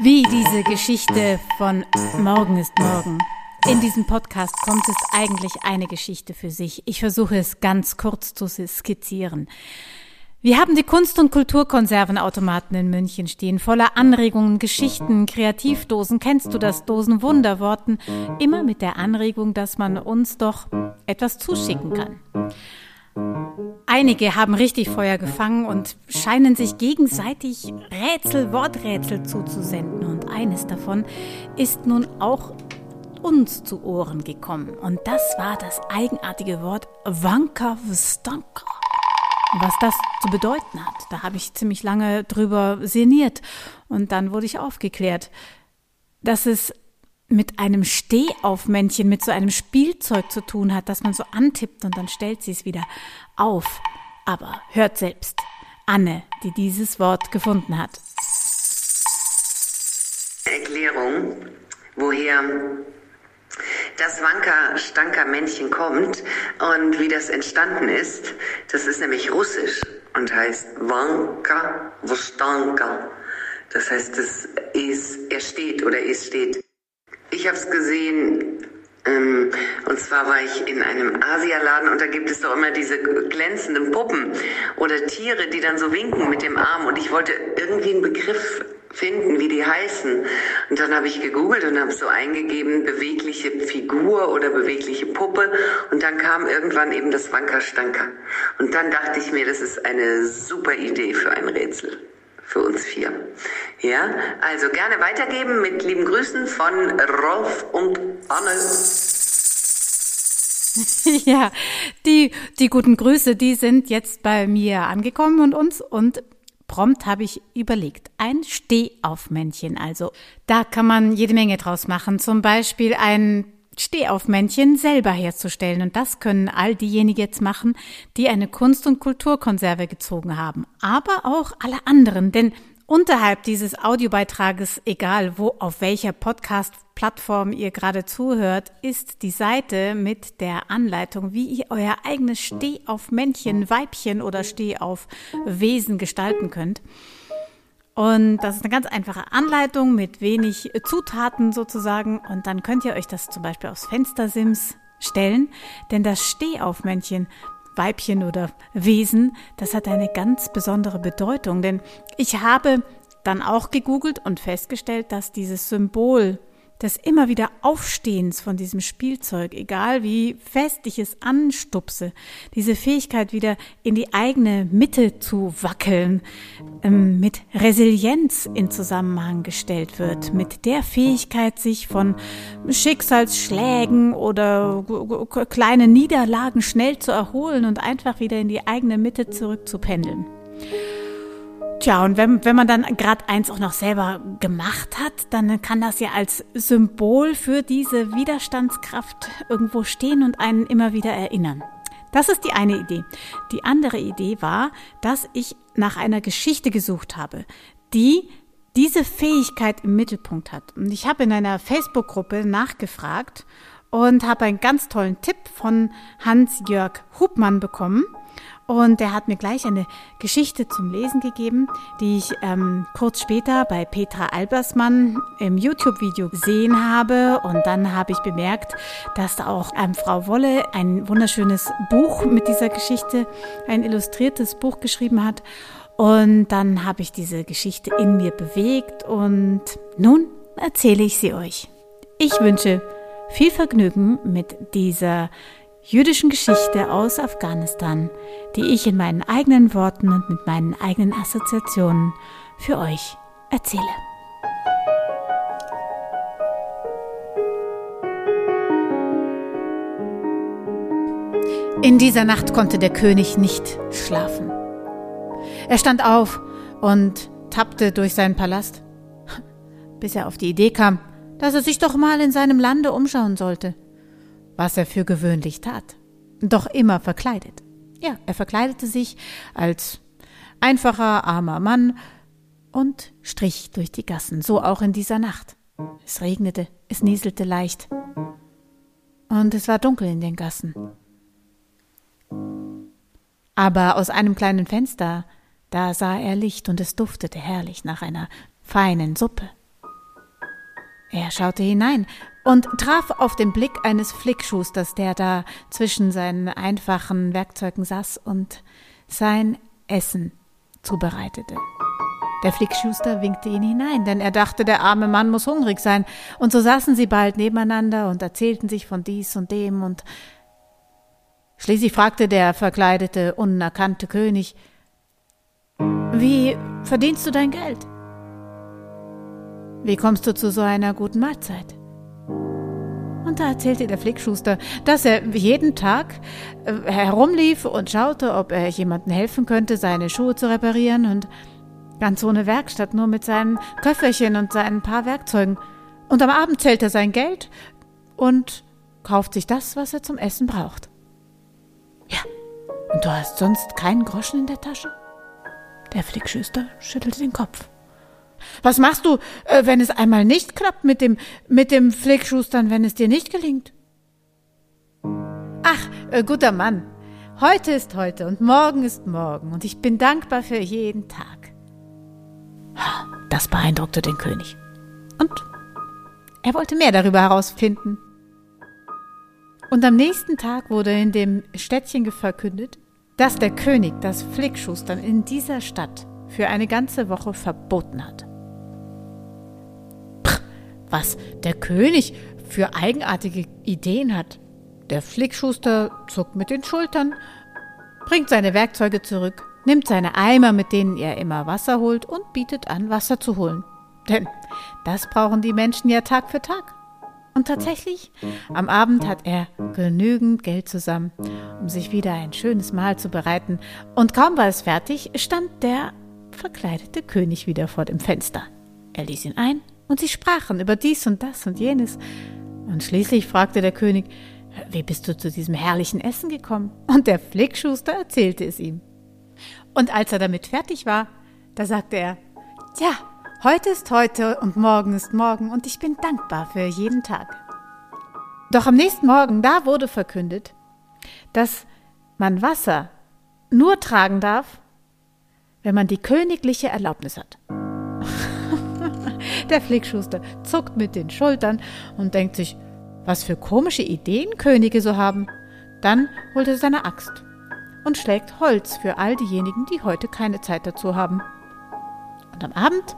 Wie diese Geschichte von Morgen ist Morgen. In diesem Podcast kommt es eigentlich eine Geschichte für sich. Ich versuche es ganz kurz zu skizzieren. Wir haben die Kunst- und Kulturkonservenautomaten in München stehen, voller Anregungen, Geschichten, Kreativdosen. Kennst du das Dosen Wunderworten? Immer mit der Anregung, dass man uns doch etwas zuschicken kann. Einige haben richtig Feuer gefangen und scheinen sich gegenseitig Rätsel, Worträtsel zuzusenden. Und eines davon ist nun auch uns zu Ohren gekommen. Und das war das eigenartige Wort Wanka Wstanka. Was das zu bedeuten hat, da habe ich ziemlich lange drüber sinniert. Und dann wurde ich aufgeklärt, dass es mit einem Stehaufmännchen, mit so einem Spielzeug zu tun hat, das man so antippt und dann stellt sie es wieder auf. Aber hört selbst. Anne, die dieses Wort gefunden hat. Erklärung, woher das Wanka-Stanka-Männchen kommt und wie das entstanden ist. Das ist nämlich russisch und heißt Wanka Vostanka. Das heißt, es ist, er steht oder es steht. Ich habe es gesehen, ähm, und zwar war ich in einem Asialaden und da gibt es doch immer diese glänzenden Puppen oder Tiere, die dann so winken mit dem Arm. Und ich wollte irgendwie einen Begriff finden, wie die heißen. Und dann habe ich gegoogelt und habe so eingegeben, bewegliche Figur oder bewegliche Puppe. Und dann kam irgendwann eben das Wankerstanker. Und dann dachte ich mir, das ist eine super Idee für ein Rätsel für uns vier. Ja, also gerne weitergeben mit lieben Grüßen von Rolf und Anne. ja, die, die guten Grüße, die sind jetzt bei mir angekommen und uns und prompt habe ich überlegt, ein Stehaufmännchen. Also da kann man jede Menge draus machen. Zum Beispiel ein Stehaufmännchen selber herzustellen. Und das können all diejenigen jetzt machen, die eine Kunst- und Kulturkonserve gezogen haben. Aber auch alle anderen, denn unterhalb dieses Audiobeitrages, egal wo, auf welcher Podcast-Plattform ihr gerade zuhört, ist die Seite mit der Anleitung, wie ihr euer eigenes Stehaufmännchen, Weibchen oder Stehaufwesen gestalten könnt. Und das ist eine ganz einfache Anleitung mit wenig Zutaten sozusagen. Und dann könnt ihr euch das zum Beispiel aufs Fenstersims stellen. Denn das Stehaufmännchen, Weibchen oder Wesen, das hat eine ganz besondere Bedeutung. Denn ich habe dann auch gegoogelt und festgestellt, dass dieses Symbol des immer wieder Aufstehens von diesem Spielzeug, egal wie fest ich es anstupse, diese Fähigkeit wieder in die eigene Mitte zu wackeln, ähm, mit Resilienz in Zusammenhang gestellt wird, mit der Fähigkeit, sich von Schicksalsschlägen oder kleinen Niederlagen schnell zu erholen und einfach wieder in die eigene Mitte zurückzupendeln. Tja, und wenn, wenn man dann gerade eins auch noch selber gemacht hat, dann kann das ja als Symbol für diese Widerstandskraft irgendwo stehen und einen immer wieder erinnern. Das ist die eine Idee. Die andere Idee war, dass ich nach einer Geschichte gesucht habe, die diese Fähigkeit im Mittelpunkt hat. Und ich habe in einer Facebook-Gruppe nachgefragt und habe einen ganz tollen Tipp von Hans-Jörg Hubmann bekommen. Und er hat mir gleich eine Geschichte zum Lesen gegeben, die ich ähm, kurz später bei Petra Albersmann im YouTube-Video gesehen habe. Und dann habe ich bemerkt, dass da auch ähm, Frau Wolle ein wunderschönes Buch mit dieser Geschichte, ein illustriertes Buch geschrieben hat. Und dann habe ich diese Geschichte in mir bewegt und nun erzähle ich sie euch. Ich wünsche viel Vergnügen mit dieser jüdischen Geschichte aus Afghanistan, die ich in meinen eigenen Worten und mit meinen eigenen Assoziationen für euch erzähle. In dieser Nacht konnte der König nicht schlafen. Er stand auf und tappte durch seinen Palast, bis er auf die Idee kam, dass er sich doch mal in seinem Lande umschauen sollte was er für gewöhnlich tat, doch immer verkleidet. Ja, er verkleidete sich als einfacher, armer Mann und strich durch die Gassen, so auch in dieser Nacht. Es regnete, es nieselte leicht und es war dunkel in den Gassen. Aber aus einem kleinen Fenster, da sah er Licht und es duftete herrlich nach einer feinen Suppe. Er schaute hinein und traf auf den Blick eines Flickschusters, der da zwischen seinen einfachen Werkzeugen saß und sein Essen zubereitete. Der Flickschuster winkte ihn hinein, denn er dachte, der arme Mann muss hungrig sein, und so saßen sie bald nebeneinander und erzählten sich von dies und dem, und schließlich fragte der verkleidete, unerkannte König Wie verdienst du dein Geld? Wie kommst du zu so einer guten Mahlzeit? Und da erzählte der Flickschuster, dass er jeden Tag äh, herumlief und schaute, ob er jemandem helfen könnte, seine Schuhe zu reparieren und ganz ohne Werkstatt, nur mit seinem Köfferchen und seinen paar Werkzeugen. Und am Abend zählt er sein Geld und kauft sich das, was er zum Essen braucht. Ja, und du hast sonst keinen Groschen in der Tasche? Der Flickschuster schüttelte den Kopf. Was machst du, äh, wenn es einmal nicht klappt mit dem, mit dem Flickschustern, wenn es dir nicht gelingt? Ach, äh, guter Mann, heute ist heute und morgen ist morgen und ich bin dankbar für jeden Tag. Das beeindruckte den König. Und er wollte mehr darüber herausfinden. Und am nächsten Tag wurde in dem Städtchen verkündet, dass der König das Flickschustern in dieser Stadt für eine ganze Woche verboten hat was der König für eigenartige Ideen hat. Der Flickschuster zuckt mit den Schultern, bringt seine Werkzeuge zurück, nimmt seine Eimer, mit denen er immer Wasser holt, und bietet an, Wasser zu holen. Denn das brauchen die Menschen ja Tag für Tag. Und tatsächlich, am Abend hat er genügend Geld zusammen, um sich wieder ein schönes Mahl zu bereiten. Und kaum war es fertig, stand der verkleidete König wieder vor dem Fenster. Er ließ ihn ein und sie sprachen über dies und das und jenes. Und schließlich fragte der König, wie bist du zu diesem herrlichen Essen gekommen? Und der Flickschuster erzählte es ihm. Und als er damit fertig war, da sagte er, Tja, heute ist heute und morgen ist morgen und ich bin dankbar für jeden Tag. Doch am nächsten Morgen, da wurde verkündet, dass man Wasser nur tragen darf, wenn man die königliche Erlaubnis hat. Der Flickschuster zuckt mit den Schultern und denkt sich, was für komische Ideen Könige so haben. Dann holt er seine Axt und schlägt Holz für all diejenigen, die heute keine Zeit dazu haben. Und am Abend,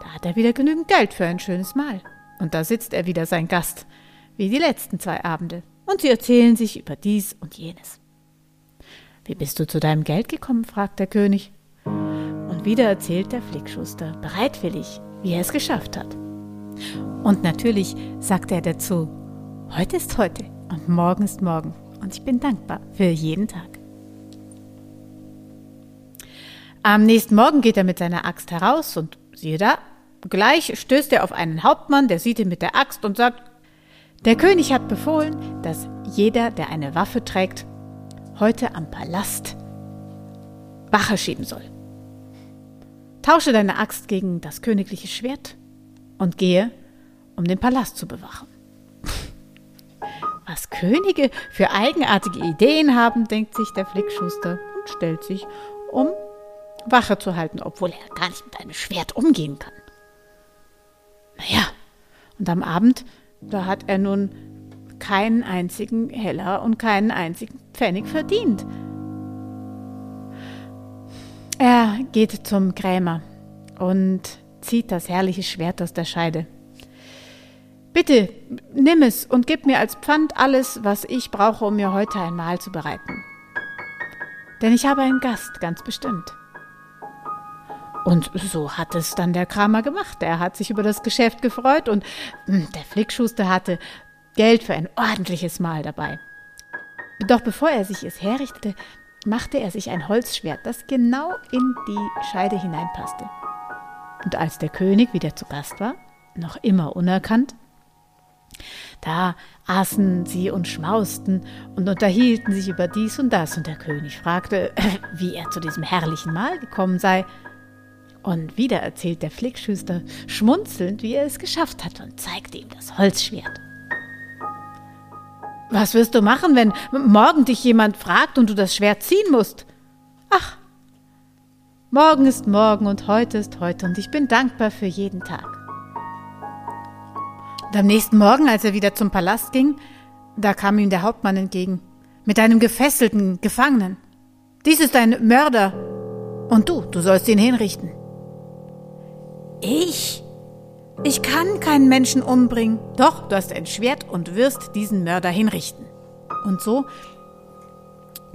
da hat er wieder genügend Geld für ein schönes Mahl. Und da sitzt er wieder sein Gast, wie die letzten zwei Abende. Und sie erzählen sich über dies und jenes. Wie bist du zu deinem Geld gekommen? fragt der König. Und wieder erzählt der Flickschuster bereitwillig, wie er es geschafft hat. Und natürlich sagt er dazu, heute ist heute und morgen ist morgen und ich bin dankbar für jeden Tag. Am nächsten Morgen geht er mit seiner Axt heraus und siehe da, gleich stößt er auf einen Hauptmann, der sieht ihn mit der Axt und sagt, der König hat befohlen, dass jeder, der eine Waffe trägt, heute am Palast Wache schieben soll. Tausche deine Axt gegen das königliche Schwert und gehe, um den Palast zu bewachen. Was Könige für eigenartige Ideen haben, denkt sich der Flickschuster und stellt sich, um Wache zu halten, obwohl er gar nicht mit einem Schwert umgehen kann. Naja, und am Abend, da hat er nun keinen einzigen Heller und keinen einzigen Pfennig verdient. Er geht zum Krämer und zieht das herrliche Schwert aus der Scheide. Bitte, nimm es und gib mir als Pfand alles, was ich brauche, um mir heute ein Mahl zu bereiten. Denn ich habe einen Gast, ganz bestimmt. Und so hat es dann der Kramer gemacht. Er hat sich über das Geschäft gefreut und hm, der Flickschuster hatte Geld für ein ordentliches Mahl dabei. Doch bevor er sich es herrichtete, machte er sich ein Holzschwert, das genau in die Scheide hineinpasste. Und als der König wieder zu Gast war, noch immer unerkannt, da aßen sie und schmausten und unterhielten sich über dies und das, und der König fragte, wie er zu diesem herrlichen Mahl gekommen sei. Und wieder erzählt der Flickschüster schmunzelnd, wie er es geschafft hat, und zeigte ihm das Holzschwert. Was wirst du machen, wenn morgen dich jemand fragt und du das Schwert ziehen musst? Ach, morgen ist morgen und heute ist heute und ich bin dankbar für jeden Tag. Und am nächsten Morgen, als er wieder zum Palast ging, da kam ihm der Hauptmann entgegen, mit einem gefesselten Gefangenen. Dies ist ein Mörder, und du, du sollst ihn hinrichten. Ich? Ich kann keinen Menschen umbringen. Doch, du hast ein Schwert und wirst diesen Mörder hinrichten. Und so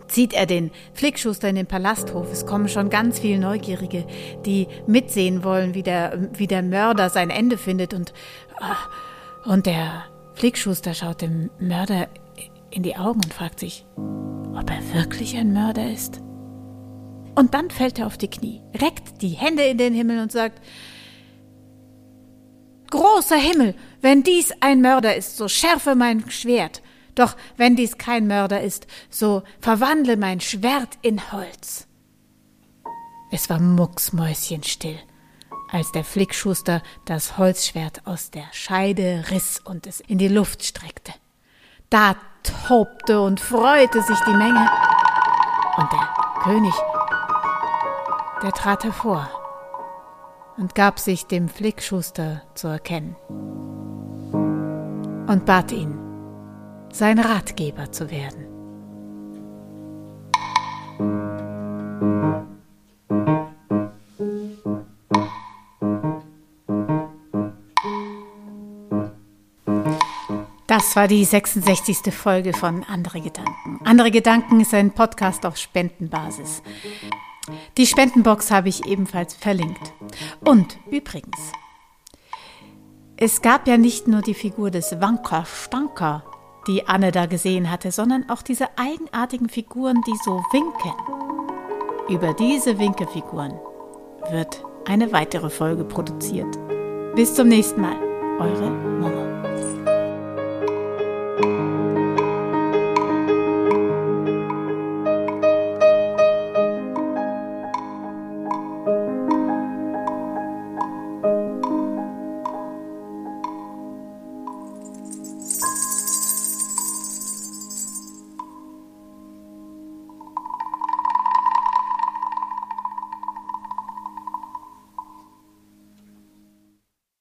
zieht er den Flickschuster in den Palasthof. Es kommen schon ganz viele Neugierige, die mitsehen wollen, wie der, wie der Mörder sein Ende findet. Und, und der Flickschuster schaut dem Mörder in die Augen und fragt sich, ob er wirklich ein Mörder ist. Und dann fällt er auf die Knie, reckt die Hände in den Himmel und sagt, Großer Himmel, wenn dies ein Mörder ist, so schärfe mein Schwert. Doch wenn dies kein Mörder ist, so verwandle mein Schwert in Holz. Es war mucksmäuschenstill, als der Flickschuster das Holzschwert aus der Scheide riss und es in die Luft streckte. Da tobte und freute sich die Menge, und der König der trat hervor und gab sich dem Flickschuster zu erkennen und bat ihn, sein Ratgeber zu werden. Das war die 66. Folge von Andere Gedanken. Andere Gedanken ist ein Podcast auf Spendenbasis. Die Spendenbox habe ich ebenfalls verlinkt. Und übrigens, es gab ja nicht nur die Figur des Wanker Stanker, die Anne da gesehen hatte, sondern auch diese eigenartigen Figuren, die so winken. Über diese Winkefiguren wird eine weitere Folge produziert. Bis zum nächsten Mal, eure Momo.